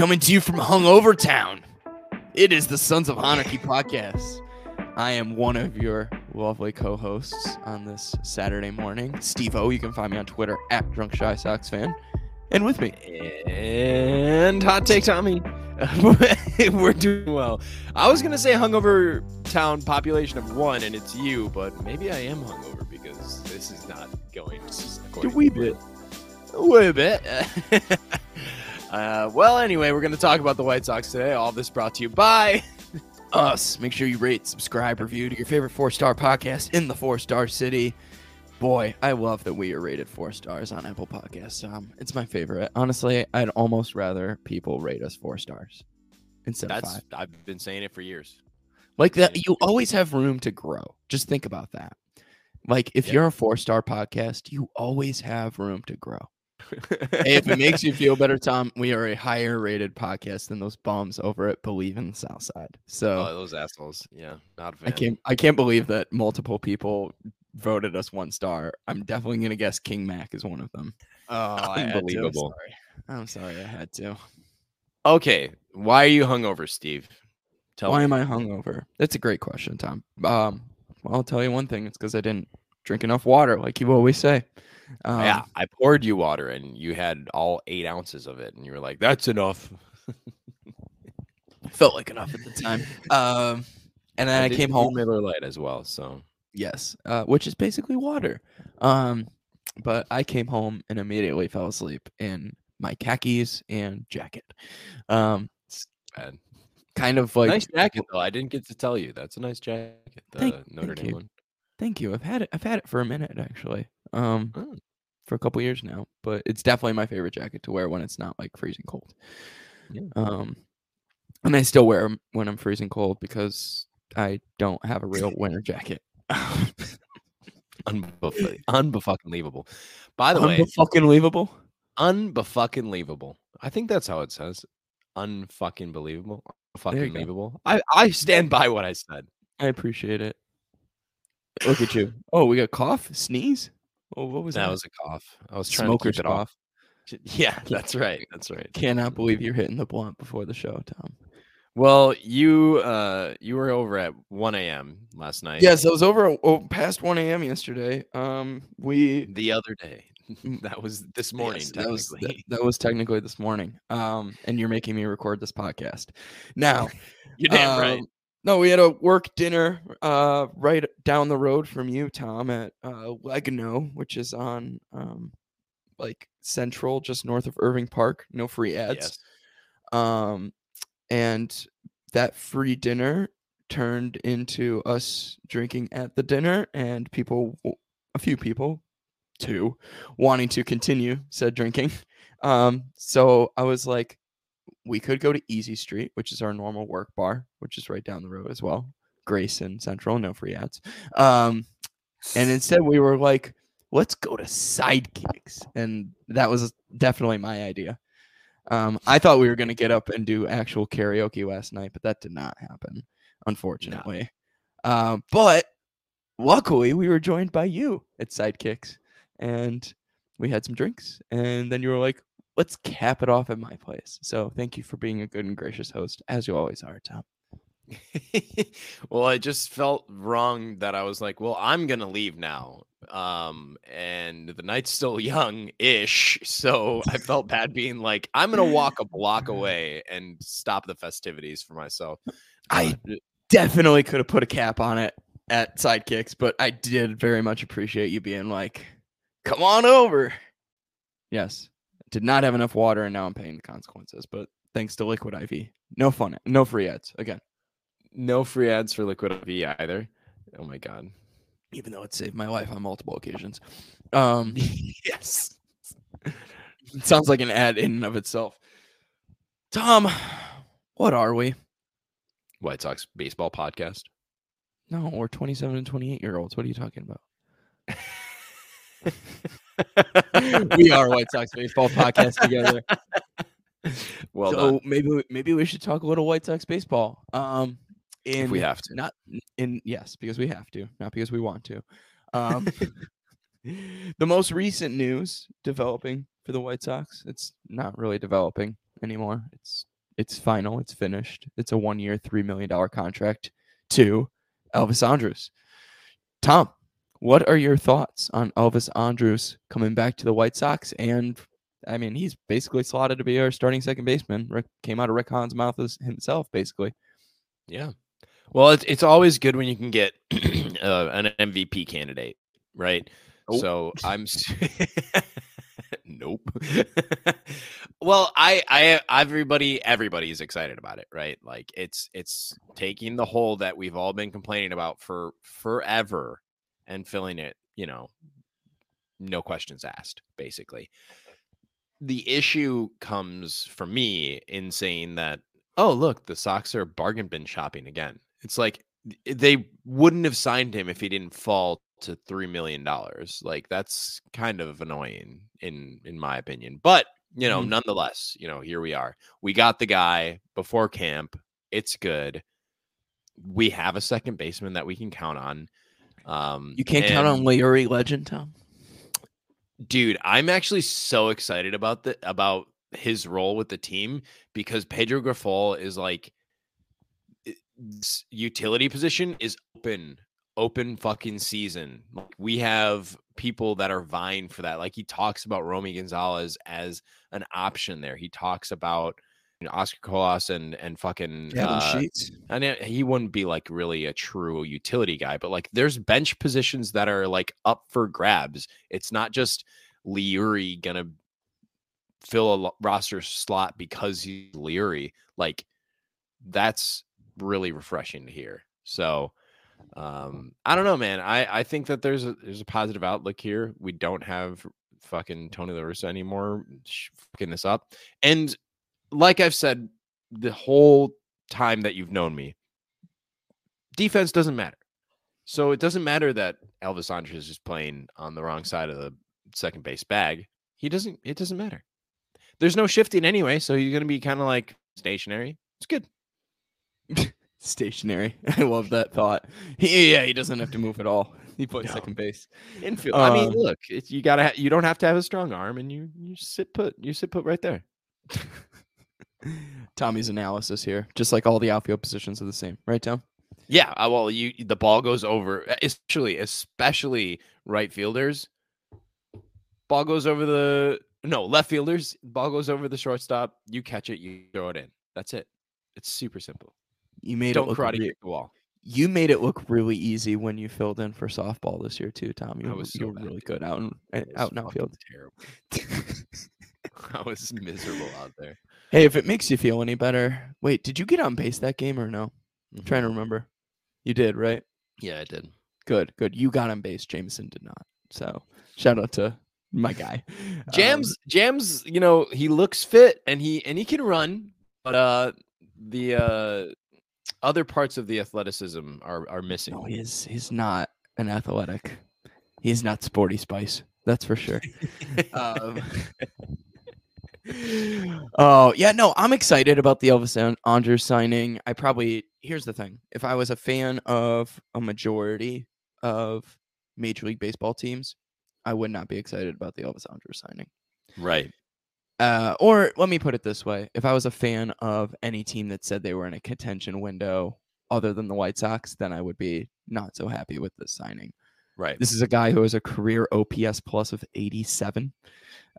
Coming to you from Hungover Town. It is the Sons of Anarchy podcast. I am one of your lovely co-hosts on this Saturday morning. Steve O, you can find me on Twitter at Drunk Shy Sox Fan. And with me, And hot take, Tommy. We're doing well. I was gonna say hungover town population of one, and it's you, but maybe I am hungover because this is not going a according wee to bit. a wee bit. uh, well, anyway, we're gonna talk about the White Sox today. All this brought to you by. Us. Make sure you rate, subscribe, review to your favorite four-star podcast in the four-star city. Boy, I love that we are rated four stars on Apple Podcasts. Um, it's my favorite. Honestly, I'd almost rather people rate us four stars instead of That's five. I've been saying it for years. Like that, you always have room to grow. Just think about that. Like if Yeah. you're a four star podcast, you always have room to grow. Hey, if it makes you feel better, Tom, we are a higher rated podcast than those bums over at Believe in the South Side. So oh, those assholes. Yeah, not. I can't I can't believe that multiple people voted us one star. I'm definitely gonna guess King Mac is one of them. Oh, I I'm, Unbelievable. sorry. I'm sorry I had to. Okay, why are you hungover, Steve? Tell Why me. am I hungover? That's a great question, Tom. Um, well, I'll tell you one thing. It's because I didn't drink enough water, like you always say. Um, yeah, I poured you water and you had all eight ounces of it, and you were like, "That's enough." felt like enough at the time. Um, and then I, did came home. Miller Lite as well. So Yes, uh, which is basically water. Um, but I came home and immediately fell asleep in my khakis and jacket. Um, bad. kind of like nice jacket though. I didn't get to tell you. That's a nice jacket. The Thank- Notre thank Dame you. one. Thank you. I've had it. I've had it for a minute actually. Um, Oh. for a couple years now, but it's definitely my favorite jacket to wear when it's not like freezing cold. Yeah. Um, and I still wear 'em when I'm freezing cold because I don't have a real winter jacket. Unbefucking unbefucking By the way, fucking believable. unbefucking leavable. I think that's how it says. Unfucking believable. Fucking believable. I, I stand by what I said. I appreciate it. Look at you. Oh, we got cough, sneeze. Oh, what was that? That was a cough. I was trying smoker's to keep it cough. off. Yeah, that's right. That's right. Cannot believe you're hitting the blunt before the show, Tom. Well, you uh you were over at 1 a.m. last night. Yes, I was over oh, past 1 a.m. yesterday. Um, we The other day. that was this morning, Yes, that was that, that was technically this morning. Um, and you're making me record this podcast now. You're damn right. No, we had a work dinner uh right down the road from you, Tom, at uh Legno, which is on um like central, just north of Irving Park. No free ads. Yes. Um, and that free dinner turned into us drinking at the dinner, and people, a few people, two, wanting to continue said drinking. Um, so I was like, we could go to Easy Street, which is our normal work bar, which is right down the road as well. Grayson Central, no free ads. Um, and instead we were like, let's go to Sidekicks, and that was definitely my idea. Um, I thought we were gonna get up and do actual karaoke last night, but that did not happen, unfortunately. Um, but luckily, we were joined by you at Sidekicks, and we had some drinks, and then you were like, "Let's cap it off at my place." So thank you for being a good and gracious host, as you always are, Tom. well, I just felt wrong that I was like, well, I'm gonna leave now. Um, and the night's still young ish. So I felt bad being like, I'm gonna walk a block away and stop the festivities for myself. I But, definitely could have put a cap on it at sidekicks, but I did very much appreciate you being like, come on over. Yes. Did not have enough water and now I'm paying the consequences, but thanks to Liquid IV. No fun, no free ads again, no free ads for Liquid IV either. Oh my god. even though it saved my life on multiple occasions. Um, yes. it sounds like an ad in and of itself. Tom, what are we? White Sox baseball podcast. No, we're 27 and 28 year olds. What are you talking about? we are White Sox baseball podcast together. well so done. maybe we- maybe we should talk a little White Sox baseball. Um, in If we have to. not in yes because we have to, not because we want to. Um, the most recent news developing for the White Sox. It's not really developing anymore. It's it's final, it's finished. It's a one year, $3 million contract to Elvis Andrus. Tom, what are your thoughts on Elvis Andrus coming back to the White Sox? And I mean, he's basically slotted to be our starting second baseman. Rick came out of Rick Hahn's mouth as himself, basically. Yeah. Well, it's it's always good when you can get uh, an MVP candidate, right? Nope. So I'm nope. well, I I everybody everybody is excited about it, right? Like it's it's taking the hole that we've all been complaining about for forever and filling it, you know, no questions asked, basically. The issue comes for me in saying that, oh, look, the Sox are bargain bin shopping again. It's like they wouldn't have signed him if he didn't fall to three million dollars. Like that's kind of annoying in in my opinion. But you know, Mhm. nonetheless, you know, here we are. We got the guy before camp. It's good. We have a second baseman that we can count on. Um, You can't count on and- Larry Legend, Tom. dude i'm actually so excited about the about his role with the team because pedro Grifol is like utility position is open open fucking season. Like, we have people that are vying for that. Like he talks about romy gonzalez as an option there. He talks about oscar colas and and fucking uh, Sheets. and he wouldn't be like really a true utility guy, but like there's bench positions that are like up for grabs. It's not just Leury gonna fill a roster slot because he's Leury. Like that's really refreshing to hear. So um I don't know, man. I I think that there's a there's a positive outlook here. We don't have fucking Tony La Russa anymore fucking this up. And like I've said the whole time that you've known me, defense doesn't matter. So it doesn't matter that Elvis Andrus is playing on the wrong side of the second base bag. He doesn't. It doesn't matter. There's no shifting anyway, so you're gonna be kind of like stationary. It's good. Stationary. I love that thought. He, yeah, he doesn't have to move at all. He plays No. second base. Infield. I mean, Um, look, it's, you gotta. Ha- you don't have to have a strong arm, and you you sit put. You sit put right there. Tommy's analysis here, just like all the outfield positions are the same, right, Tom? Yeah. uh, Well, you the ball goes over, especially especially right fielders. Ball goes over the no left fielders. Ball goes over the shortstop. You catch it. You throw it in. That's it. It's super simple. You made Don't it look karate re- the wall. you made it look really easy when you filled in for softball this year too, Tom. You, I was you so were bad, really good out in out in outfield. Terrible. I was miserable out there. Hey, if it makes you feel any better, wait, did you get on base that game or no? I'm trying to Mhm. remember. You did, right? Yeah, I did. Good, good. You got on base. Jameson did not. So shout out to my guy. Um, Jams, Jams, you know, he looks fit and he and he can run, but uh the uh other parts of the athleticism are are missing. no, he's. He's not an athletic. He's not sporty spice. That's for sure. um, oh yeah, no, I'm excited about the Elvis An- Andrus signing. I probably here's the thing: if I was a fan of a majority of Major League Baseball teams, I would not be excited about the Elvis Andrus signing. right. Uh, or let me put it this way: if I was a fan of any team that said they were in a contention window other than the White Sox, then I would be not so happy with this signing. Right. This is a guy who has a career OPS plus of 87.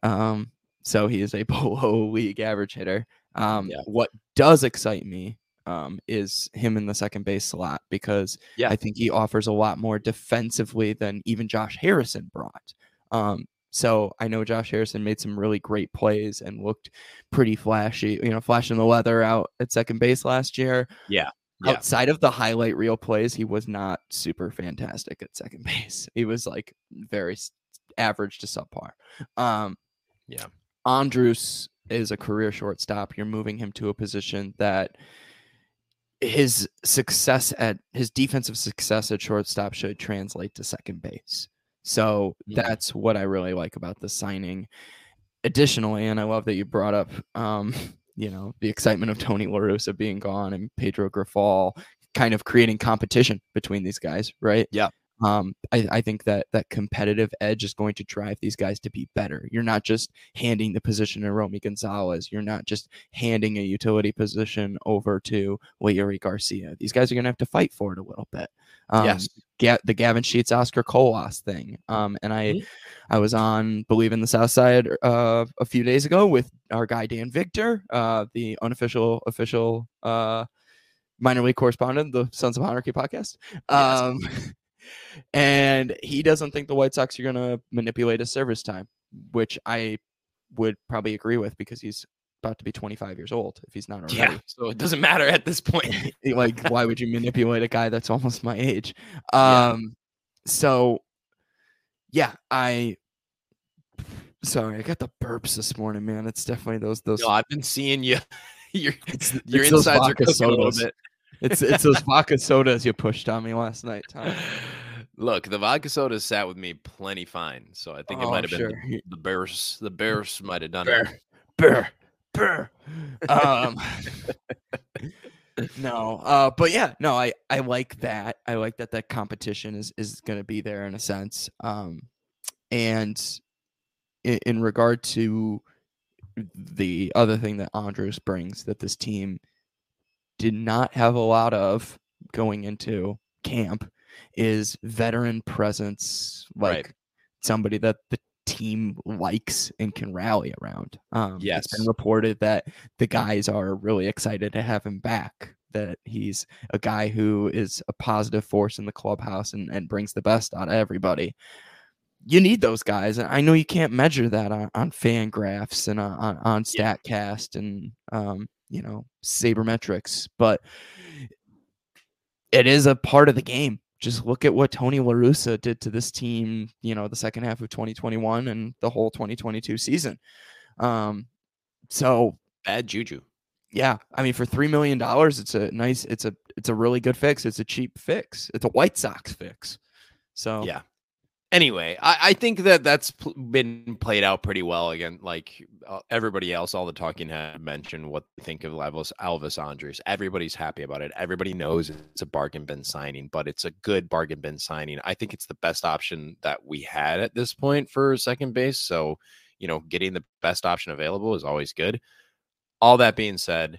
Um, so he is a below league average hitter. Um, Yeah. What does excite me um, is him in the second base slot because Yeah. I think he offers a lot more defensively than even Josh Harrison brought. Um, so I know Josh Harrison made some really great plays and looked pretty flashy, you know, flashing the leather out at second base last year. Yeah. Yeah. Outside of the highlight reel plays, he was not super fantastic at second base. He was like very average to subpar. Um, Yeah. Andrus is a career shortstop. You're moving him to a position that his success at his defensive success at shortstop should translate to second base. So Mhm. that's what I really like about the signing. Additionally, and I love that you brought up, um, you know, the excitement of Tony La Russa being gone and Pedro Grifol kind of creating competition between these guys, right? Yeah. Um, I, I think that that competitive edge is going to drive these guys to be better. You're not just handing the position to Romy Gonzalez. You're not just handing a utility position over to Leury Garcia. These guys are going to have to fight for it a little bit. Um, Yes. Ga- the Gavin Sheets, Oscar Colas thing. Um, and I, Mhm. I was on Believe in the South Side uh, a few days ago with our guy Dan Victor, uh, the unofficial official uh, minor league correspondent, the Sons of Monarchy podcast. Yes. And he doesn't think the White Sox are going to manipulate his service time, which I would probably agree with because he's about to be 25 years old if he's not already. Yeah. So it doesn't matter at this point. like, why would you manipulate a guy that's almost my age? Yeah. Um, so yeah, I. Sorry, I got the burps this morning, man. It's definitely those those. no, I've been seeing you. Your it's, your it's insides are cooking a little bit. It's it's those vodka sodas you pushed on me last night, Tom. Look, the vodka soda sat with me plenty fine, so I think it Oh, might have been the, the Bears. The Bears might have done Bear. it. Burr, burr. Um, no, uh, but yeah, no, I I like that. I like that that competition is is going to be there in a sense. Um, and in, in regard to the other thing that Andrus brings that this team did not have a lot of going into camp is veteran presence, like Right. somebody that the team likes and can rally around. Um, it's been reported that the guys are really excited to have him back. That he's a guy who is a positive force in the clubhouse and, and brings the best out of everybody. You need those guys, and I know you can't measure that on, on FanGraphs and on, on, on Statcast and um, you know sabermetrics, but it is a part of the game. Just look at what Tony La Russa did to this team, you know, the second half of 2021 and the whole 2022 season. Um, so Bad juju. yeah, I mean, for three million dollars, it's a nice, it's a, it's a really good fix. It's a cheap fix. It's a White Sox fix. So Yeah. Anyway, I, I think that that's pl- been played out pretty well again. Like uh, everybody else, all the talking had mentioned what they think of Elvis, Elvis Andrus. Everybody's happy about it. Everybody knows it's a bargain bin signing, but it's a good bargain bin signing. I think it's the best option that we had at this point for second base. So, you know, getting the best option available is always good. All that being said,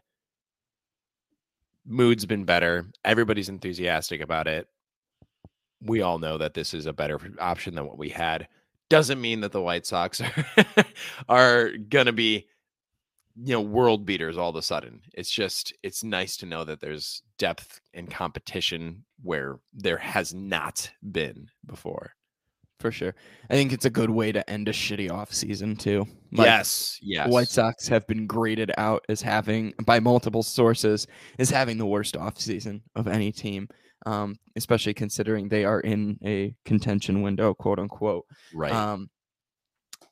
mood's been better. Everybody's enthusiastic about it. We all know that this is a better option than what we had. Doesn't mean that the White Sox are, are going to be, you know, world beaters all of a sudden. It's just, it's nice to know that there's depth and competition where there has not been before. for sure, I think it's a good way to end a shitty off season too. Like, yes. Yes. White Sox have been graded out as having, by multiple sources, as having the worst offseason of any team, um, especially considering they are in a contention window, quote unquote. Right. Um,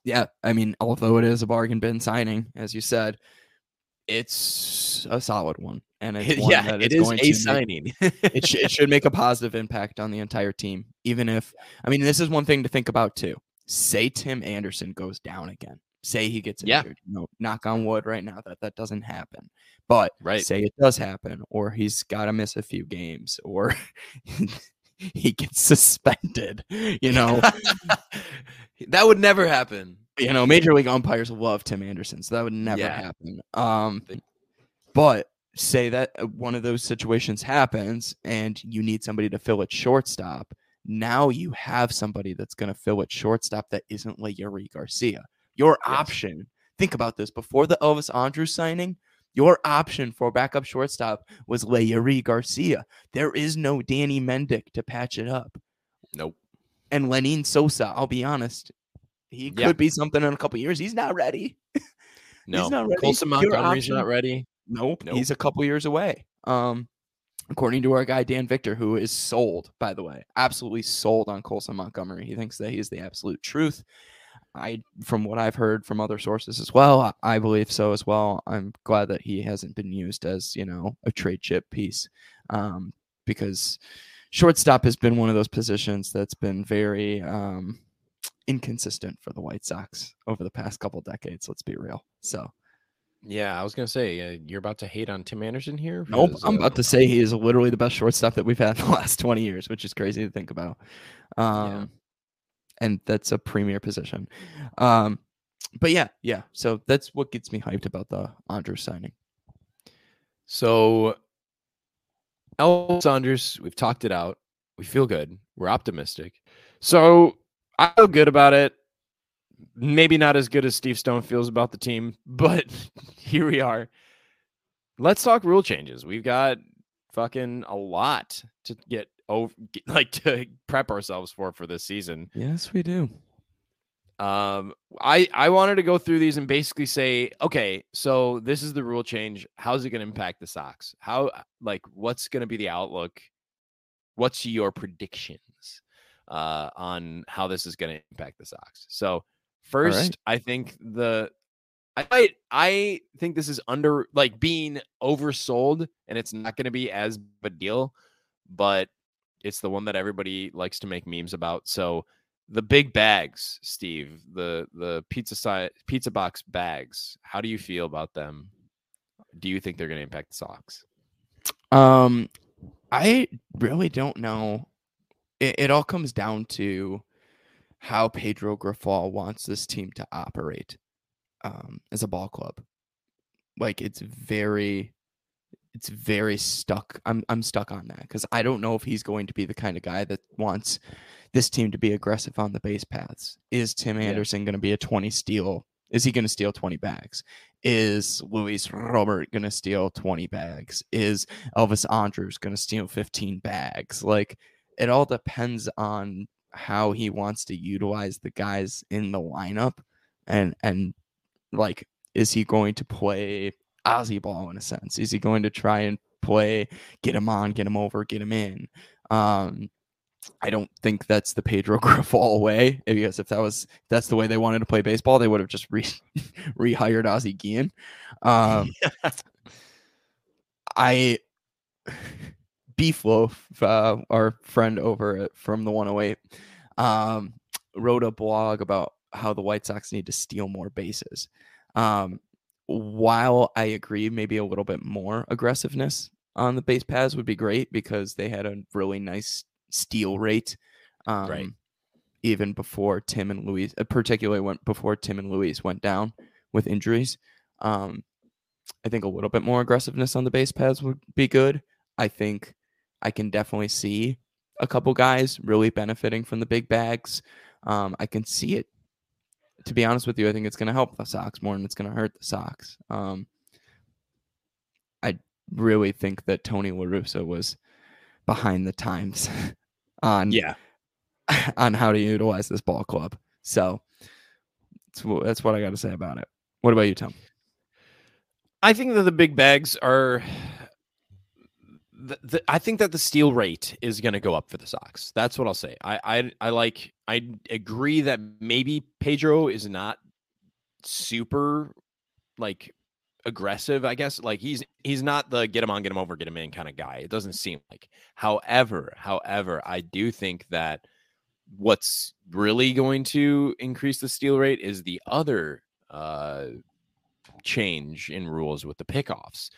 yeah, I mean, although it is a bargain bin signing, as you said, it's a solid one, and it's one yeah, that it is a to make- signing. it, sh- it should make a positive impact on the entire team. Even if, I mean, this is one thing to think about too. Say Tim Anderson goes down again. Say he gets Yeah. injured. You know, knock on wood right now that that doesn't happen. But Right. say it does happen, or he's got to miss a few games, or he gets suspended. You know, that would never happen. you know, major league umpires love Tim Anderson, so that would never Yeah. happen. Um, but say that uh, one of those situations happens and you need somebody to fill at shortstop. Now you have somebody that's going to fill at shortstop that isn't like Yuri Garcia. Your Yes. option. Think about this: before the Elvis Andrus signing, your option for backup shortstop was Yuri Garcia. There is no Danny Mendick to patch it up Nope. and Lenyn Sosa, I'll be honest, he Yeah. could be something in a couple years. He's not ready. No. he's not ready. Colson Montgomery's not ready. Nope, Nope. he's a couple years away. Um, according to our guy Dan Victor, who is sold, by the way, absolutely sold on Colson Montgomery. He thinks that he is the absolute truth. I, from what I've heard from other sources as well, I, believe so as well. I'm glad that he hasn't been used as you know a trade chip piece, um, because shortstop has been one of those positions that's been very um, inconsistent for the White Sox over the past couple decades. Let's be real. So Yeah, I was gonna say uh, you're about to hate on Tim Anderson here. Nope, I'm uh, about to say he is literally the best shortstop that we've had in the last 20 years, which is crazy to think about. Um, and that's a premier position. Um, but yeah, yeah. So that's what gets me hyped about the Andrus signing. So, Elvis Andrus, we've talked it out. We feel good. We're optimistic. So I feel good about it. Maybe not as good as Steve Stone feels about the team, but here we are. Let's talk rule changes. We've got fucking a lot to get over, like to prep ourselves for for this season. Yes, we do. Um, I I wanted to go through these and basically say, okay, so this is the rule change. How's it going to impact the Sox? How like what's going to be the outlook? What's your predictions uh, on how this is going to impact the Sox? So first, I think the I might I think this is under like being oversold, and it's not going to be as a deal, but it's the one that everybody likes to make memes about. So the big bags, Steve, the the pizza side pizza box bags. How do you feel about them? Do you think they're going to impact the Sox? Um, I really don't know. It, it all comes down to how Pedro Grifol wants this team to operate um, as a ball club. Like it's very, it's very stuck. I'm I'm stuck on that because I don't know if he's going to be the kind of guy that wants this team to be aggressive on the base paths. Is Tim Yeah. Anderson going to be a 20 steal? Is he going to steal 20 bags? Is Luis Robert going to steal 20 bags? Is Elvis Andrus going to steal 15 bags? Like it all depends on how he wants to utilize the guys in the lineup and and like is he going to play Ozzy ball in a sense? Is he going to try and play get him on, get him over, get him in? Um I don't think that's the Pedro Grifol way because if that was that's the way they wanted to play baseball, they would have just re rehired Ozzy Guillen. Um, I Beef Loaf, uh, our friend over at, from the 108, um, wrote a blog about how the White Sox need to steal more bases. Um, while I agree, maybe a little bit more aggressiveness on the base paths would be great because they had a really nice steal rate. Um, Right. Even before Tim and Luis, uh, particularly when before Tim and Luis went down with injuries. Um, I think a little bit more aggressiveness on the base paths would be good. I think I can definitely see a couple guys really benefiting from the big bags. Um, I can see it. To be honest with you, I think it's going to help the Sox more than it's going to hurt the Sox. Um, I really think that Tony La Russa was behind the times on Yeah. on how to utilize this ball club. So that's, that's what I got to say about it. What about you, Tom? I think that the big bags are. The, the, I think that the steal rate is going to go up for the Sox. That's what I'll say. I, I I like. I agree that maybe Pedro is not super like aggressive. I guess like he's he's not the get him on, get him over, get him in kind of guy. It doesn't seem like. However, however, I do think that what's really going to increase the steal rate is the other uh change in rules with the pickoffs.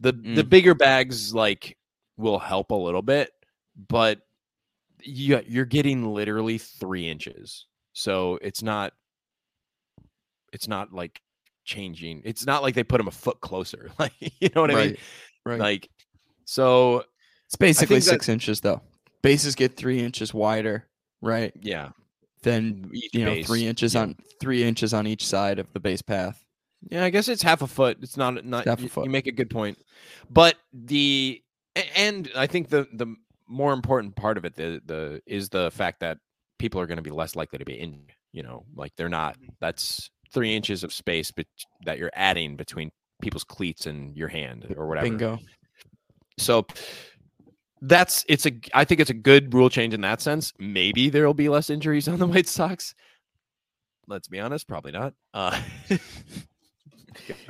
The the Mm. bigger bags like will help a little bit, but you you're getting literally three inches. So it's not it's not like changing. It's not like they put him a foot closer. Like you know what I mean? Right. Like so It's basically think that- six inches though. Bases get three inches wider, right? yeah. Then Each you know base, three inches yeah. on three inches on each side of the base path. Yeah, I guess it's half a foot. It's not not half a you, foot. you make a good point. But the and I think the the more important part of it the the is the fact that people are going to be less likely to be injured, you know, like they're not that's 3 inches of space bet- that you're adding between people's cleats and your hand or whatever. Bingo. So that's it's a I think it's a good rule change in that sense. Maybe there'll be less injuries on the White Sox. Let's be honest, probably not. Uh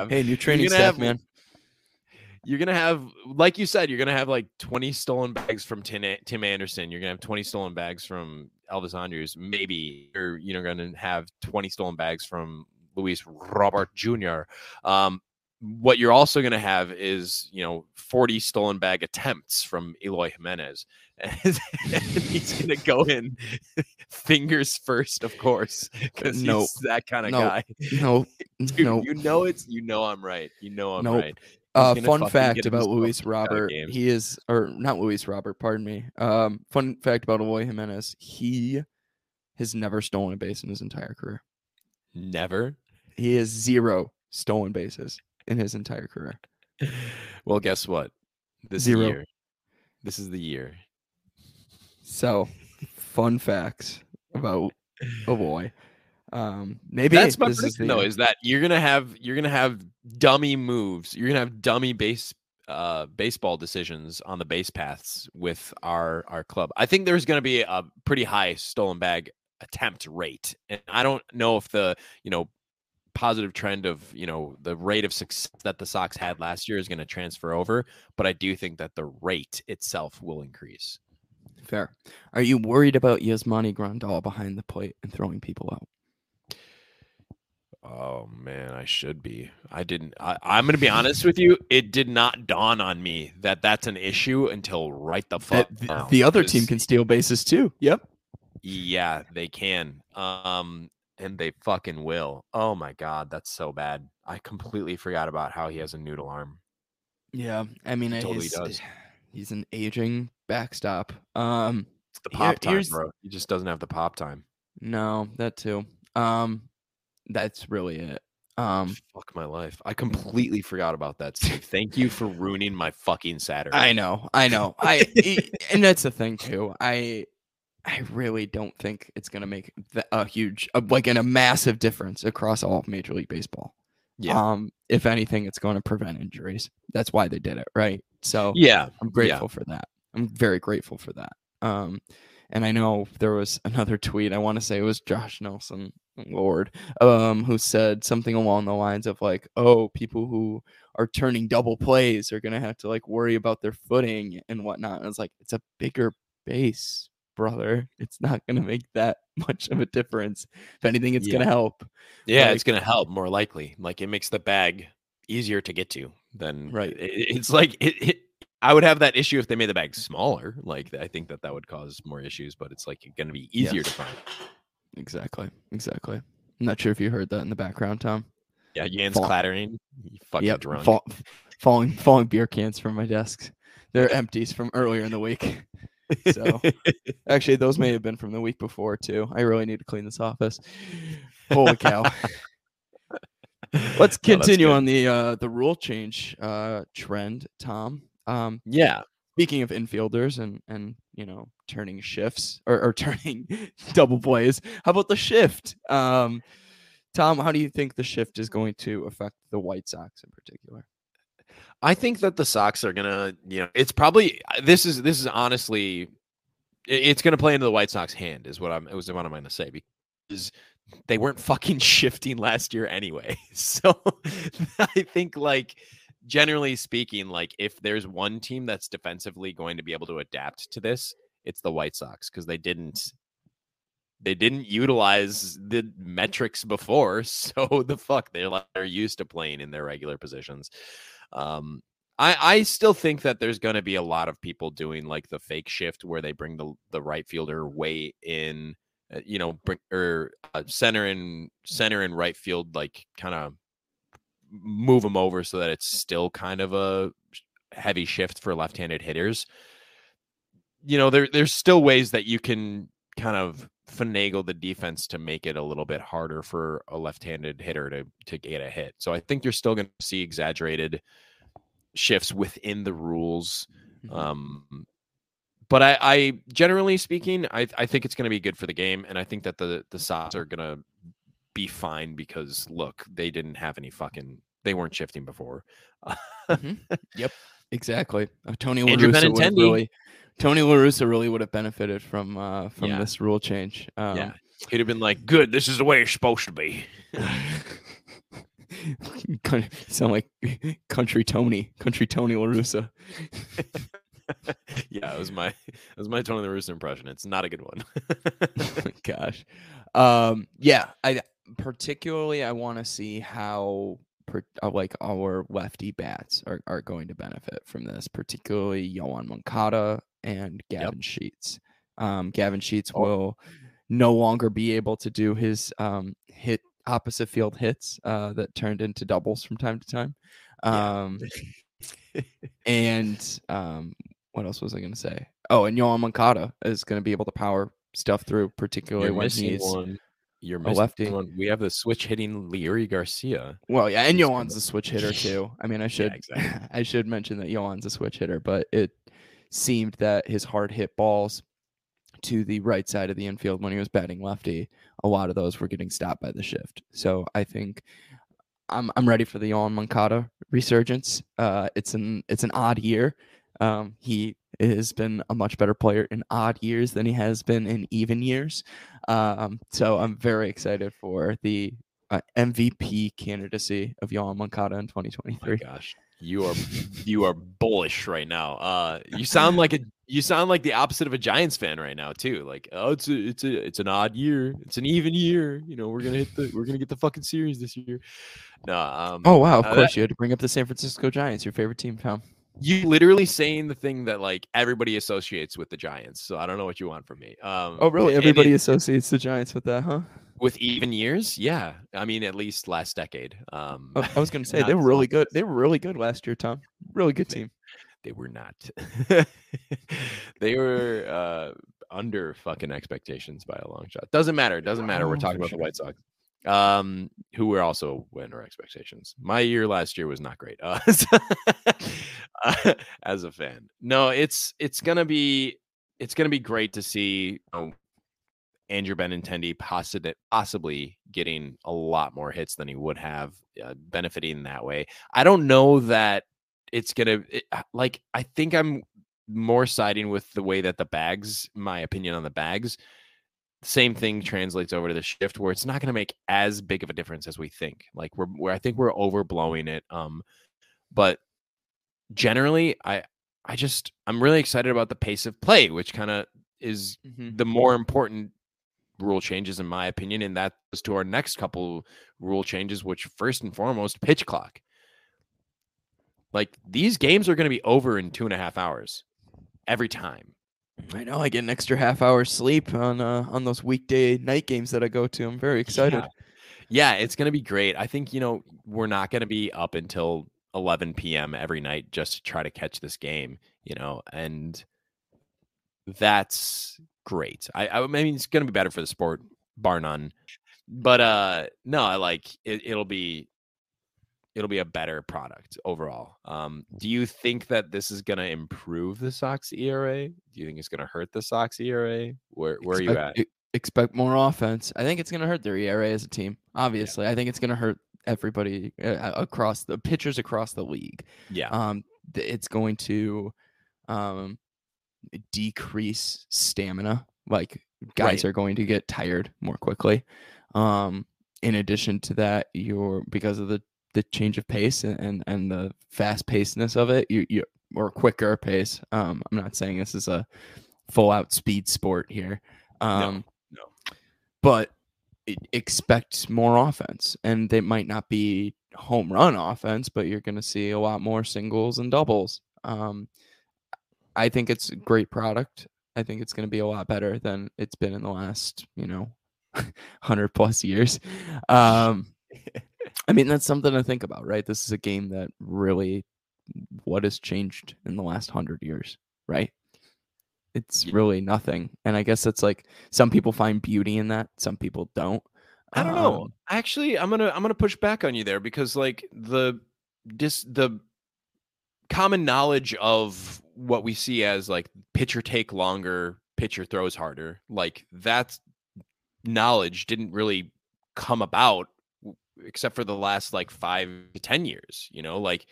Hey, new training staff, have- man. You're gonna have like you said you're gonna have like 20 stolen bags from tim, tim anderson you're gonna have 20 stolen bags from elvis Andrus maybe you're you know gonna have 20 stolen bags from luis robert jr um what you're also going to have is you know 40 stolen bag attempts from Eloy Jimenez, and he's going to go in fingers first, of course, because Nope. he's that kind of Nope. guy. No, Dude, no. you know it's you know I'm right. You know I'm Nope. right. Uh, fun fact about Luis kicked out of Robert, he is, or not Luis Robert, pardon me. Um, fun fact about Eloy Jimenez, he has never stolen a base in his entire career. Never. He has zero stolen bases in his entire career. Well, guess what? This Zero. year. This is the year. So, fun facts about Eloy. Um, maybe That's my prediction, though, is that you're gonna have you're gonna have dummy moves. You're gonna have dummy base uh baseball decisions on the base paths with our our club. I think there's gonna be a pretty high stolen bag attempt rate. And I don't know if the, you know, positive trend of, you know, the rate of success that the Sox had last year is going to transfer over, but I do think that the rate itself will increase. Fair. Are you worried about Yasmani Grandal behind the plate and throwing people out? Oh man, I should be. I didn't. I, I'm going to be honest with you. It did not dawn on me that that's an issue until right the fuck. That the, the other team can steal bases too. Yep. Yeah, they can. Um, and they fucking will. Oh my god, that's so bad. I completely forgot about how he has a noodle arm. Yeah. I mean, He totally he's, does. he's an aging backstop. Um, It's the Here- pop time, here's- bro. He just doesn't have the pop time. no, that too. Um, that's really it. Um, Fuck my life. I completely forgot about that, Steve. Thank you for ruining my fucking Saturday. I know, I know. I and that's the thing too. I I really don't think it's gonna make a huge, like, in a massive difference across all of Major League Baseball. Yeah. Um, if anything, it's going to prevent injuries. That's why they did it, right? So yeah. I'm grateful for that. I'm very grateful for that. Um, and I know there was another tweet. I want to say it was Josh Nelson, Lord, um, who said something along the lines of like, "Oh, people who are turning double plays are gonna have to like worry about their footing and whatnot." And it's like it's a bigger base, brother. It's not gonna make that much of a difference. If anything, it's gonna help. Yeah, Like- it's gonna help more likely. Like it makes the bag easier to get to than Right. it- it's like it, it. I would have that issue if they made the bag smaller. Like I think that that would cause more issues. But it's like going to be easier to find. Exactly. Exactly. I'm not sure if you heard that in the background, Tom. Yeah, Jan's Fall- clattering. You fucking Yep, drunk. fall, falling falling beer cans from my desk. They're empties from earlier in the week. So actually, those may have been from the week before too. I really need to clean this office. Holy cow! Let's continue good. on the uh, the rule change uh, trend, Tom. Um, Yeah, speaking of infielders and and you know turning shifts or, or turning double plays, how about the shift? Um, Tom, how do you think the shift is going to affect the White Sox in particular? I think that the Sox are gonna, you know, it's probably this is this is honestly, it's gonna play into the White Sox hand, is what I'm it was what I'm gonna say because they weren't fucking shifting last year anyway. So I think like generally speaking, like if there's one team that's defensively going to be able to adapt to this, it's the White Sox because they didn't they didn't utilize the metrics before. So the fuck they're like they're used to playing in their regular positions. Um, I I still think that there's going to be a lot of people doing like the fake shift where they bring the the right fielder way in, uh, you know, bring or uh, center and center and right field like kind of move them over so that it's still kind of a heavy shift for left-handed hitters. You know, there there's still ways that you can kind of finagle the defense to make it a little bit harder for a left-handed hitter to to get a hit. So I think you're still going to see exaggerated shifts within the rules. Mhm. Um, but I, I generally speaking, I, I think it's going to be good for the game, and I think that the the Sox are going to be fine because look, they didn't have any fucking, they weren't shifting before. Mhm. Yep, exactly. Uh, Tony Andrew LaRussa would have really, Tony LaRussa really would have benefited from uh, from Yeah. this rule change. Um, yeah, he'd have been like, "Good, this is the way it's supposed to be." Kind of sound like country Tony, country Tony LaRussa. yeah, it was my it was my Tony Rooster impression. It's not a good one. Gosh, um, yeah. I particularly I want to see how per, uh, like our lefty bats are, are going to benefit from this, particularly Yoan Moncada and Gavin Sheets. Um, Gavin Sheets Oh. will no longer be able to do his um, hit opposite field hits uh, that turned into doubles from time to time. Yeah. Um, and um, what else was I going to say? Oh, and Yoan Moncada is going to be able to power stuff through, particularly You're when he's one. You're a missing lefty. one. We have the switch hitting Leury Garcia. Well, yeah, and He's gonna- a switch hitter too. I mean, I should exactly. I should mention that Yoan's a switch hitter, but it seemed that his hard hit balls to the right side of the infield when he was batting lefty, a lot of those were getting stopped by the shift. So I think I'm I'm ready for the Yoan Moncada resurgence. Uh, it's an it's an odd year. Um, he has been a much better player in odd years than he has been in even years. Um, so I'm very excited for the uh, MVP candidacy of Yoan Moncada in Oh my 2023. gosh, you are you are bullish right now. Uh, you sound like a you sound like the opposite of a Giants fan right now too. Like, oh, it's a it's a it's an odd year. It's an even year. You know, we're gonna hit the we're gonna get the fucking series this year. No, um, Oh wow! Of Uh, course, you had to bring up the San Francisco Giants, your favorite team, Tom. You literally saying the thing that like everybody associates with the Giants. So I don't know what you want from me. Um, Oh really? Everybody it- associates the Giants with that, huh? with even years, yeah. I mean, at least last decade. Um, Oh, I was gonna say they were really good. They were really good last year, Tom. Really good team. they were not. they were uh, under fucking expectations by a long shot. Doesn't matter. Doesn't matter. We're talking about the White Sox, um, who were also way under expectations. My year last year was not great uh, uh, as a fan. No, it's it's gonna be it's gonna be great to see. Um, Andrew Benintendi possibly possibly getting a lot more hits than he would have, uh, benefiting that way. I don't know that it's gonna it, uh, like. I think I'm more siding with the way that the bags. My opinion on the bags. Same thing translates over to the shift, where it's not going to make as big of a difference as we think. Like we're, where I think we're overblowing it. Um, but generally, I, I just I'm really excited about the pace of play, which kind of is the more important rule changes in my opinion and that goes to our next couple rule changes which first and foremost pitch clock like these games are going to be over in two and a half hours every time I know. I get an extra half hour sleep on uh, on those weekday night games that I go to. I'm very excited. yeah, yeah it's going to be great i think you know we're not going to be up until 11 p.m every night just to try to catch this game you know and that's great i, I mean it's going to be better for the sport bar none but uh no i like it, it'll be it'll be a better product overall um do you think that this is going to improve the sox ERA do you think it's going to hurt the sox ERA where where are you at Expect- more offense. I think it's going to hurt their ERA as a team. Obviously, I think it's going to hurt everybody uh, across the pitchers across the league. yeah Um, it's going to um decrease stamina. Like guys Right. are going to get tired more quickly. Um, in addition to that, you're because of the the change of pace and and, and the fast pacedness of it, you you or quicker pace. Um, I'm not saying this is a full out speed sport here. Um, no. but e- expect more offense, and they might not be home run offense, but you're going to see a lot more singles and doubles. Um, I think it's a great product. I think it's going to be a lot better than it's been in the last, you know, hundred plus years. Um, I mean, that's something to think about, right? This is a game that really, what has changed in the last hundred years, right? It's really nothing, and I guess it's like some people find beauty in that, some people don't. I don't know. Um, Actually, I'm gonna I'm gonna push back on you there because like the dis the common knowledge of what we see as like pitcher take longer, pitcher throws harder, like that knowledge didn't really come about except for the last like five to ten years. You know, like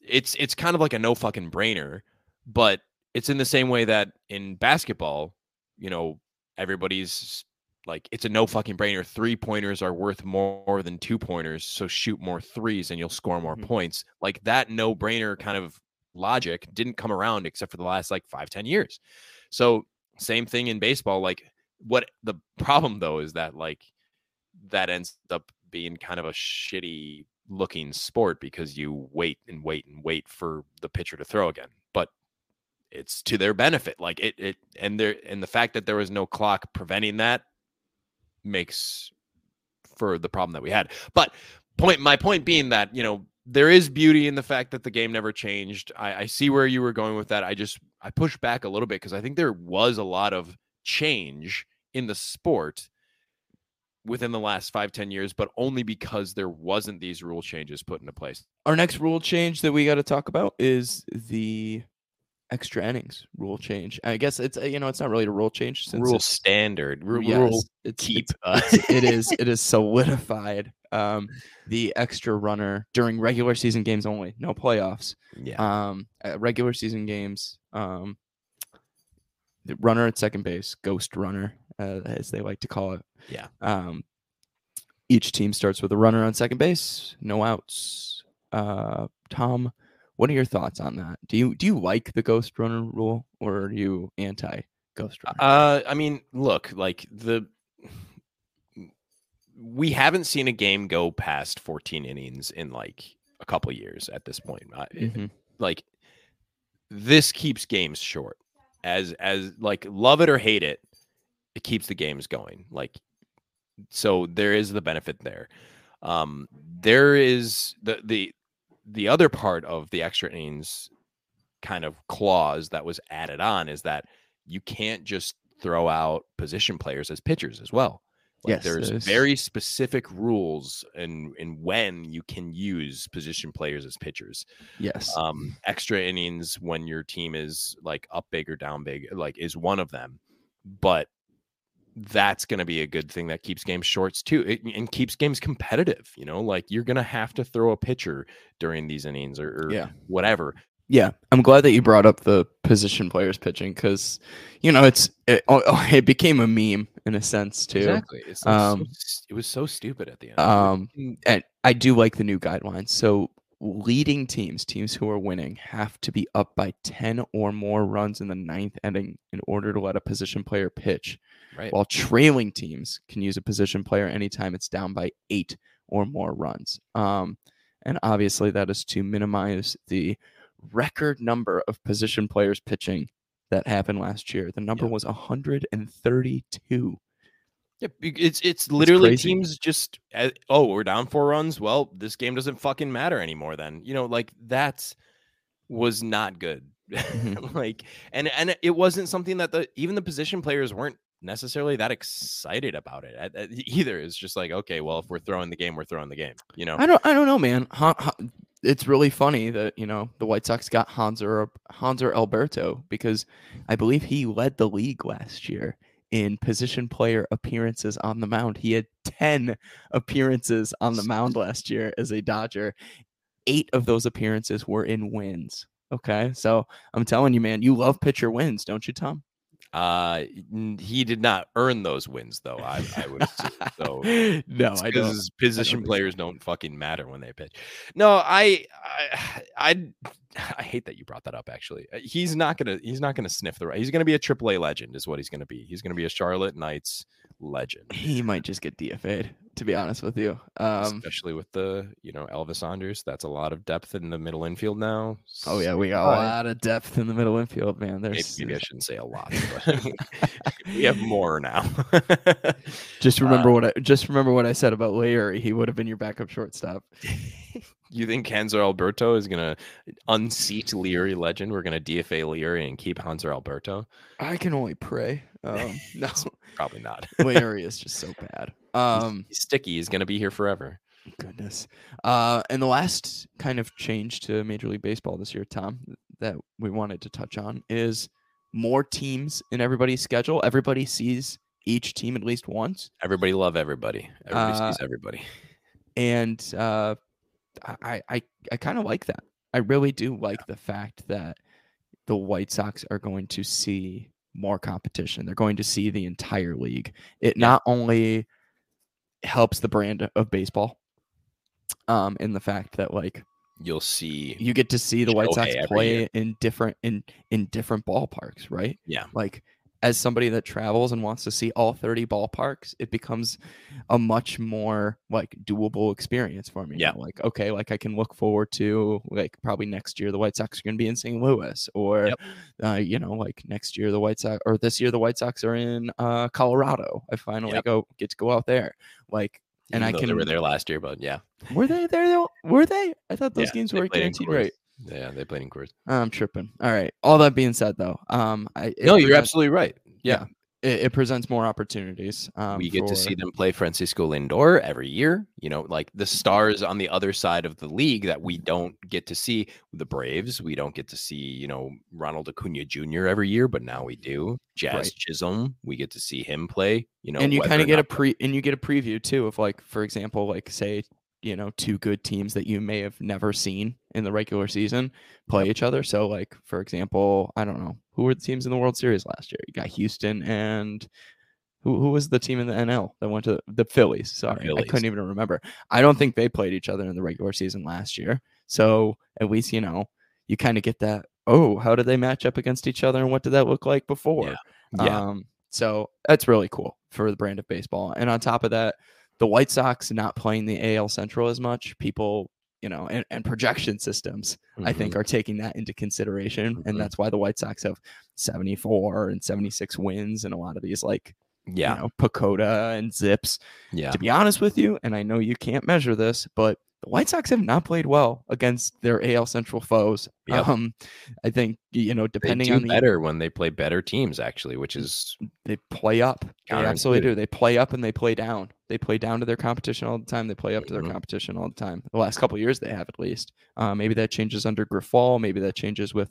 it's it's kind of like a no fucking brainer, but it's in the same way that in basketball, you know, everybody's like it's a no fucking brainer. Three pointers are worth more than two pointers, so shoot more threes and you'll score more Mhm. points. Like that no brainer kind of logic didn't come around except for the last like five ten years. So same thing in baseball. Like what the problem though is that like that ends up being kind of a shitty looking sport because you wait and wait and wait for the pitcher to throw again. But it's to their benefit. Like it it and there and the fact that there was no clock preventing that makes for the problem that we had. But point my point being that, you know, there is beauty in the fact that the game never changed. I, I see where you were going with that. I just I pushed back a little bit because I think there was a lot of change in the sport within the last five ten years, but only because there wasn't these rule changes put into place. Our next rule change that we got to talk about is the extra innings rule change. I guess it's you know it's not really a rule change since Rule standard, ru- yes, rule it's, keep. it's- it's- it is it is solidified. Um, the extra runner during regular season games only, no playoffs. yeah, Um, regular season games. Um, the runner at second base, ghost runner, uh, as they like to call it. Yeah. Um, each team starts with a runner on second base, no outs. Uh, Tom, what are your thoughts on that? Do you do you like the ghost runner rule, or are you anti ghost runner? Uh, I mean, look, like the we haven't seen a game go past 14 innings in like a couple years at this point. I- Mhm. Like this keeps games short. As as like love it or hate it, it keeps the games going. Like so there is the benefit there. Um there is the the the other part of the extra innings kind of clause that was added on is that you can't just throw out position players as pitchers as well. Like Yes, there's there's- very specific rules and and when you can use position players as pitchers. yes. Um, extra innings when your team is like up big or down big, like is one of them. But that's going to be a good thing that keeps games shorts too it, and keeps games competitive. You know, like you're going to have to throw a pitcher during these innings or, or Yeah. whatever. Yeah, I'm glad that you brought up the position players pitching because, you know, it's it, oh, oh, it became a meme in a sense too. Exactly. Like so Um, s- it was so stupid at the end. Um, and I do like the new guidelines. So leading teams, teams who are winning, have to be up by ten or more runs in the ninth inning in order to let a position player pitch. Right. While trailing teams can use a position player anytime it's down by eight or more runs. Um, and obviously that is to minimize the record number of position players pitching that happened last year. The number Yeah. was 132. Yeah, it's it's literally crazy. teams just uh, oh we're down four runs. Well, this game doesn't fucking matter anymore. Then you know like that's was not good. Mhm. like and and it wasn't something that the even the position players weren't necessarily that excited about it either. It's just like okay, well if we're throwing the game, we're throwing the game. You know. I don't I don't know, man. Ha, ha, it's really funny that, you know, the White Sox got Hanser Hanser Alberto because I believe he led the league last year in position player appearances on the mound. He had 10 appearances on the mound last year as a Dodger. 8 of those appearances were in wins. Okay? So, I'm telling you, man, you love pitcher wins, don't you, Tom? Uh, he did not earn those wins though. I, I would so no, I because position so. players don't fucking matter when they pitch. No, I, I, I, I hate that you brought that up. Actually, Uh, he's not gonna, he's not gonna sniff the right. He's gonna be a AAA legend, is what he's gonna be. He's gonna be a Charlotte Knights legend, He might just get DFA'd, to be honest with you. Um especially with the, you know, Elvis Andrus. That's a lot of depth in the middle infield now. Oh yeah, we got a lot of depth in the middle infield, man. Maybe, There's maybe I shouldn't say a lot, but we have more now. just remember what I just remember what I said about Leury. He would have been your backup shortstop. You think Hanser Alberto is gonna unseat Leury legend? We're gonna DFA Leury and keep Hanser Alberto? I can only pray. Um, no, Probably not. Leury is just so bad. Um, He's sticky. He's gonna be here forever. goodness. Uh, and the last kind of change to Major League Baseball this year, Tom, that we wanted to touch on is more teams in everybody's schedule. Everybody sees each team at least once. Everybody love everybody. Everybody Uh, sees everybody. and uh, I I I kind of like that. I really do like the fact that the White Sox are going to see more competition. They're going to see the entire league. It not only helps the brand of baseball, um, in the fact that like You'll see. you get to see the White Sox play in different in in different ballparks, right? Yeah. Like as somebody that travels and wants to see all 30 ballparks, it becomes a much more like doable experience for me. Yeah. now. Like, okay, like I can look forward to like probably next year the White Sox are going to be in St. Louis or, Yep. uh, you know, like next year the White Sox or this year the White Sox are in uh, Colorado. I finally Yep. go get to go out there. Like, and Even I can, they were there last year, but yeah, were they there though? Were they? I thought those Yeah, games were guaranteed right. Yeah, they played in Coors. I'm tripping. All right. All that being said, though, um, I, No, you're absolutely right. Yeah, it, it presents more opportunities. Um, we get to see them play Francisco Lindor every year. You know, like the stars on the other side of the league that we don't get to see. The Braves, we don't get to see. You know, Ronald Acuna Jr. every year, but now we do. Jazz Right. Chisholm, we get to see him play. You know, and you kind of get a pre and you get a preview too of like, for example, like say you know two good teams that you may have never seen in the regular season play each other. So like for example, I don't know who were the teams in the World Series last year. You got Houston and. Who, who was the team in the NL that went to the Phillies? Sorry, I Phillies. couldn't even remember. I don't think they played each other in the regular season last year. So at least you know you kind of get that. Oh, how did they match up against each other, and what did that look like before? Yeah. Um, so that's really cool for the brand of baseball. And on top of that, the White Sox not playing the AL Central as much, people, you know, and, and projection systems, I think, Mhm. are taking that into consideration. Mhm. And that's why the White Sox have 74 and 76 wins and a lot of these, like, yeah, you know, PECOTA and ZiPS. yeah, To be honest with you, and I know you can't measure this, but the White Sox have not played well against their AL Central foes. Yep. Um, I think, you know, depending on the better when they play better teams, actually, which is they play up. They absolutely do. They play up and they play down. They play down to their competition all the time. They play up to their competition all the time. The last couple of years, they have at least. Uh, maybe that changes under Grifol. Maybe that changes with,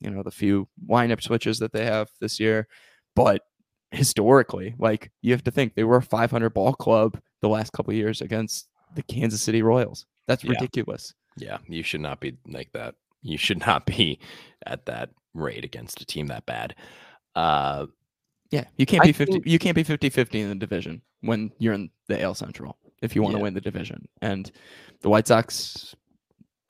you know, the few lineup switches that they have this year. But historically, like you have to think they were a 500 ball club the last couple of years against the Kansas City Royals. That's ridiculous. yeah. You should not be like that. You should not be at that rate against a team that bad. Uh, Yeah, you can't I be 50 think- you can't be 50-50 in the division when you're in the AL Central if you want to win the division. And the White Sox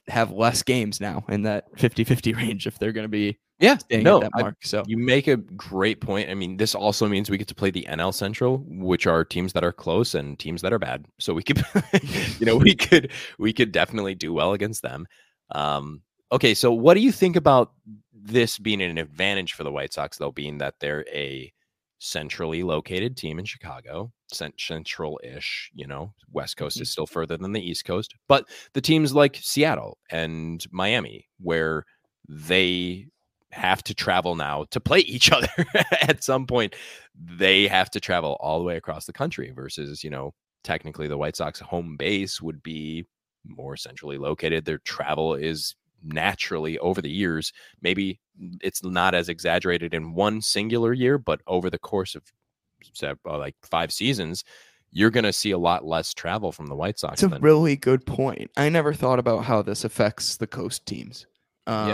have less games now in that 50-50 range if they're going to be yeah, staying no, at that mark. so You make a great point. I mean, this also means we get to play the NL Central, which are teams that are close and teams that are bad. So we could, you know, we could we could definitely do well against them. Um, okay, so what do you think about this being an advantage for the White Sox, though, being that they're a centrally located team in Chicago, central-ish. You know, West Coast is still further than the East Coast, but the teams like Seattle and Miami, where they have to travel now to play each other at some point they have to travel all the way across the country versus you know technically the white sox home base would be more centrally located their travel is naturally over the years maybe it's not as exaggerated in one singular year but over the course of uh, like five seasons you're going to see a lot less travel from the white sox it's a than really good point. I never thought about how this affects the coast teams. Um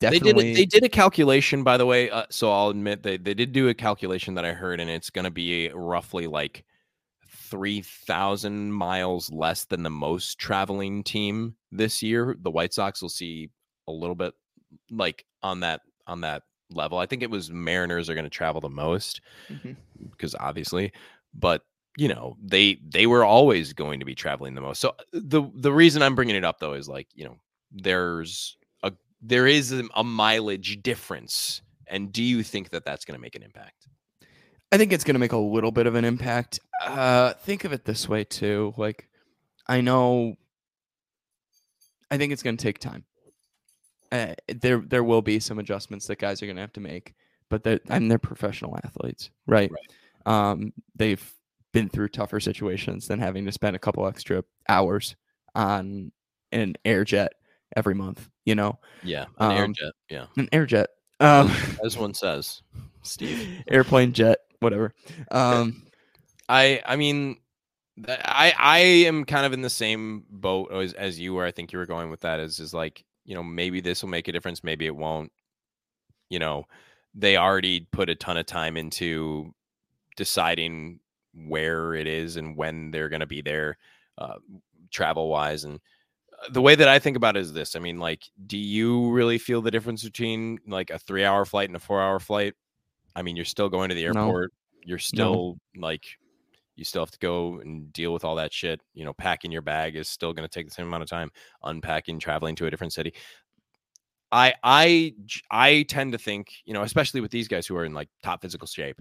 They did. A, they did a calculation, by the way. Uh, so I'll admit they they did do a calculation that I heard, and it's going to be roughly like three thousand miles less than the most traveling team this year. The White Sox will see a little bit like on that on that level. I think it was Mariners are going to travel the most because obviously, but you know they they were always going to be traveling the most. So uh, the the reason I'm bringing it up though is like you know there's there is a, a mileage difference, and do you think that that's going to make an impact? I think it's going to make a little bit of an impact. Uh, think of it this way too. Like, I know. I think it's going to take time. Uh, there, there will be some adjustments that guys are going to have to make, but they're, I mean, they're professional athletes, right? Um, they've been through tougher situations than having to spend a couple extra hours on an air jet every month. You know, Yeah, an Um, airjet. Yeah, an air jet, um, as one says, Steve. airplane jet, whatever. Um, I I mean, I I am kind of in the same boat as as you were. I think you were going with that. Is is like you know maybe this will make a difference, maybe it won't. You know, they already put a ton of time into deciding where it is and when they're going to be there, uh, travel wise, and the way that I think about it is this. I mean, like, do you really feel the difference between like a three hour flight and a four hour flight? I mean, you're still going to the No. airport. You're still like, you still have to go and deal with all that shit. You know, packing your bag is still going to take the same amount of time. Unpacking, traveling to a different city. I I I tend to think, you know, especially with these guys who are in like top physical shape,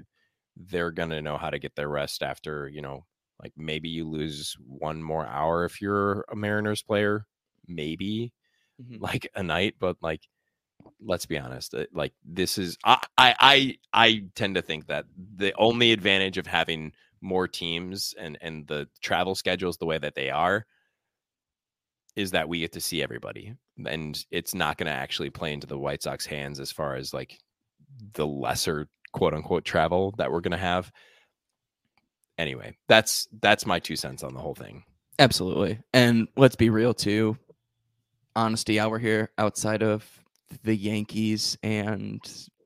they're gonna know how to get their rest after, you know, like maybe you lose one more hour if you're a Mariners player, maybe Mhm. like a night, but like let's be honest, uh, like this is I I I, I tend to think that the only advantage of having more teams and and the travel schedules the way that they are is that we get to see everybody and it's not going to actually play into the White Sox hands as far as like the lesser quote unquote travel that we're going to have. Anyway, that's that's my two cents on the whole thing. Absolutely. And let's be real too. Honesty hour here outside of the Yankees and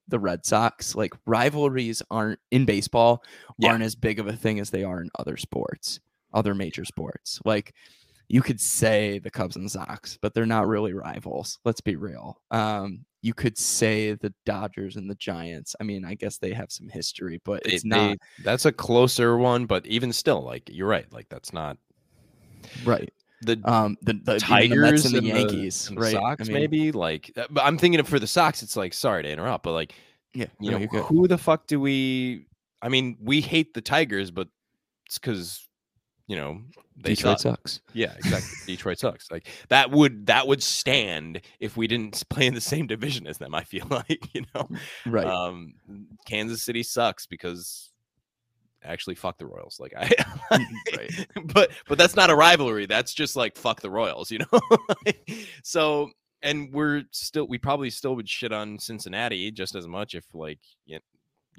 the Red Sox, like rivalries aren't in baseball Yeah. aren't as big of a thing as they are in other sports, other major sports. Like you could say the Cubs and Sox, but they're not really rivals. Let's be real. Um, you could say the Dodgers and the Giants. I mean, I guess they have some history, but They- it's not they- that's a closer one, but even still, like you're right, like that's not right. the Um, the, the, Tigers the and the and Yankees, the right? Sox, I mean, maybe like. uh, But I'm thinking of for the Sox, it's like sorry to interrupt, but like Yeah, you no, know who the fuck do we? I mean, we hate the Tigers, but it's because you know they Detroit suck. sucks. Yeah, exactly. Detroit sucks. Like that would that would stand if we didn't play in the same division as them. I feel like you know, Right. um, Kansas City sucks because actually fuck the Royals. Like I, Right. but but that's not a rivalry. That's just like fuck the Royals, you know. so and we're still we probably still would shit on Cincinnati just as much if like you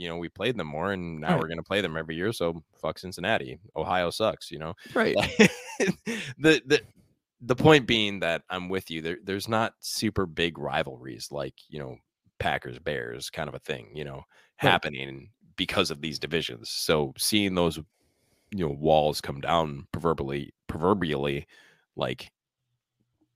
you know we played them more and now Right. we're gonna play them every year. So fuck Cincinnati. Ohio sucks, you know. right. Like, the the the point being that I'm with you. There there's not super big rivalries like you know Packers Bears kind of a thing, you know, Right. happening because of these divisions. So seeing those you know walls come down proverbially proverbially like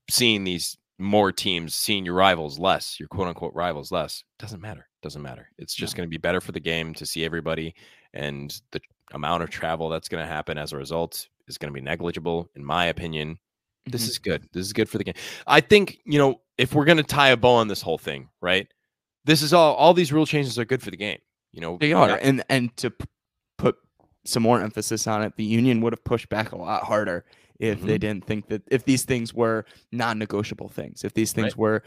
seeing these more teams seeing your rivals less your quote unquote rivals less doesn't matter doesn't matter it's just No. going to be better for the game to see everybody and the amount of travel that's going to happen as a result is going to be negligible in my opinion this Mhm. is good this is good for the game i think you know if we're going to tie a bow on this whole thing right this is all all these rule changes are good for the game you know They are, and and to p- put some more emphasis on it, the union would have pushed back a lot harder if they Mhm. didn't think that if these things were non-negotiable things, if these things Right. were,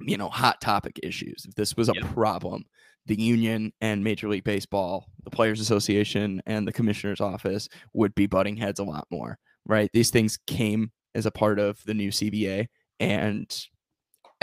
you know, hot topic issues, if this was a Yep. problem, the union and Major League Baseball, the Players Association, and the Commissioner's Office would be butting heads a lot more. Right? These things came as a part of the new CBA, and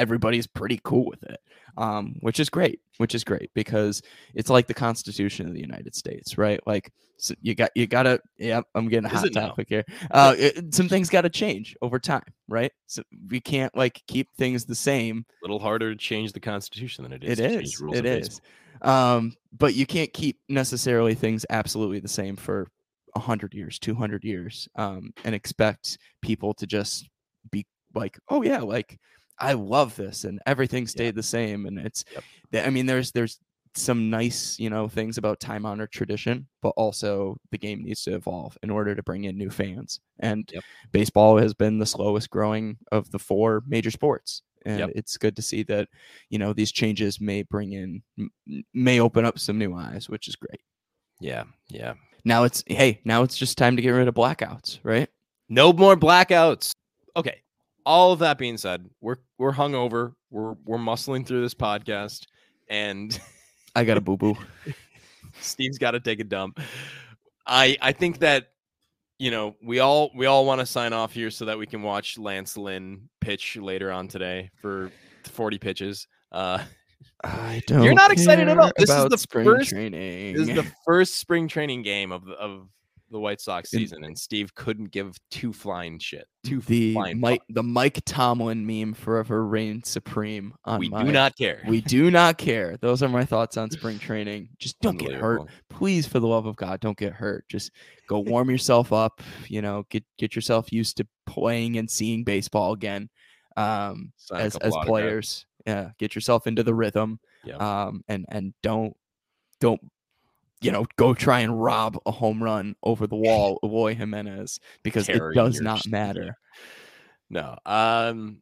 everybody's pretty cool with it, um, which is great. Which is great because it's like the Constitution of the United States, right? Like so you got you gotta. Yeah, I'm getting a hot it now? topic here. Uh, it- some things got to change over time, right? So we can't like keep things the same. a little harder to change the constitution than it is It rules It is. Um, but you can't keep necessarily things absolutely the same for hundred years, two hundred years, um, and expect people to just be like, oh yeah, like I love this, and everything stayed the same, and it's. Yep. I mean, there's there's some nice you know things about time honored tradition, but also the game needs to evolve in order to bring in new fans. And Yep. baseball has been the slowest growing of the four major sports. And Yep. it's good to see that, you know, these changes may bring in, may open up some new eyes, which is great. Yeah, yeah. Now it's, hey, now it's just time to get rid of blackouts, right? No more blackouts. Okay. All of that being said, we're we're hungover. We're we're muscling through this podcast, and I got a boo boo. Steve's got to take a dump. I I think that you know we all we all want to sign off here so that we can watch Lance Lynn pitch later on today for 40 pitches. Uh, I don't. You're not excited at all. This is the spring first- training. this is the first spring training game of of the White Sox season, and Steve couldn't give two flying shit. Two the flying Mike, the Mike Tomlin meme forever reigns supreme on We my. do not care. We do not care. Those are my thoughts on spring training. Just don't get hurt. Please, for the love of God, don't get hurt. Just go warm yourself up. You know, get get yourself used to playing and seeing baseball again. Um, Sign as as players, yeah, get yourself into the rhythm. Yeah. Um, and and don't don't you know go try and rob a home run over the wall of Eloy Jimenez because it does not matter. No. Um.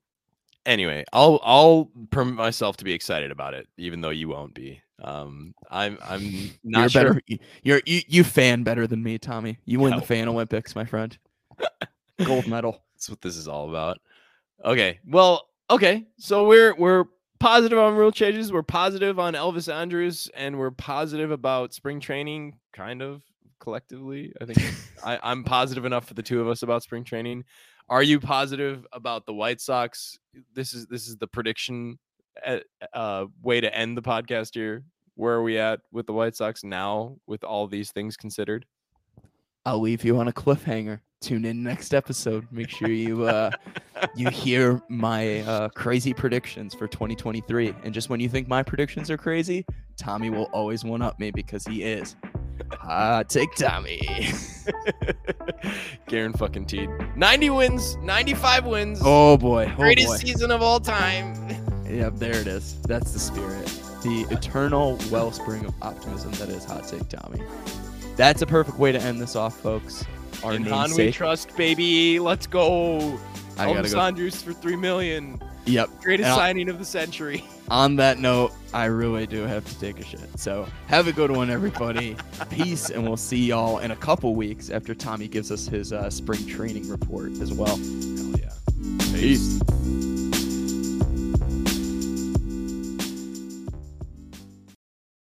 Anyway, I'll I'll permit myself to be excited about it, even though you won't be. Um. I'm I'm not you're sure. better. You're you, you fan better than me, Tommy. You win No. the fan Olympics, my friend. Gold medal. That's what this is all about. Okay. Well, okay. So we're we're positive on rule changes. We're positive on Elvis Andrus, and we're positive about spring training, kind of collectively. I think I, I'm positive enough for the two of us about spring training. Are you positive about the White Sox? This is this is the prediction uh, uh, way to end the podcast here. Where are we at with the White Sox now, with all these things considered? I'll leave you on a cliffhanger. Tune in next episode. Make sure you uh you hear my uh crazy predictions for 2023. And just when you think my predictions are crazy, Tommy will always one up me because he is. Ah, take Tommy. Garen fucking Teed. 90 wins, 95 wins. Oh boy. Oh greatest boy. season of all time. Yep, there it is. That's the spirit. The eternal wellspring of optimism that is Hot Take Tommy. That's a perfect way to end this off, folks. Our In Han we trust, baby. Let's go. I gotta Elvis go. Andrus for three million. Yep. Greatest signing of the century. on that note, I really do have to take a shit. So have a good one, everybody. Peace, and we'll see y'all in a couple weeks after Tommy gives us his uh, spring training report as well. Hell yeah. Peace.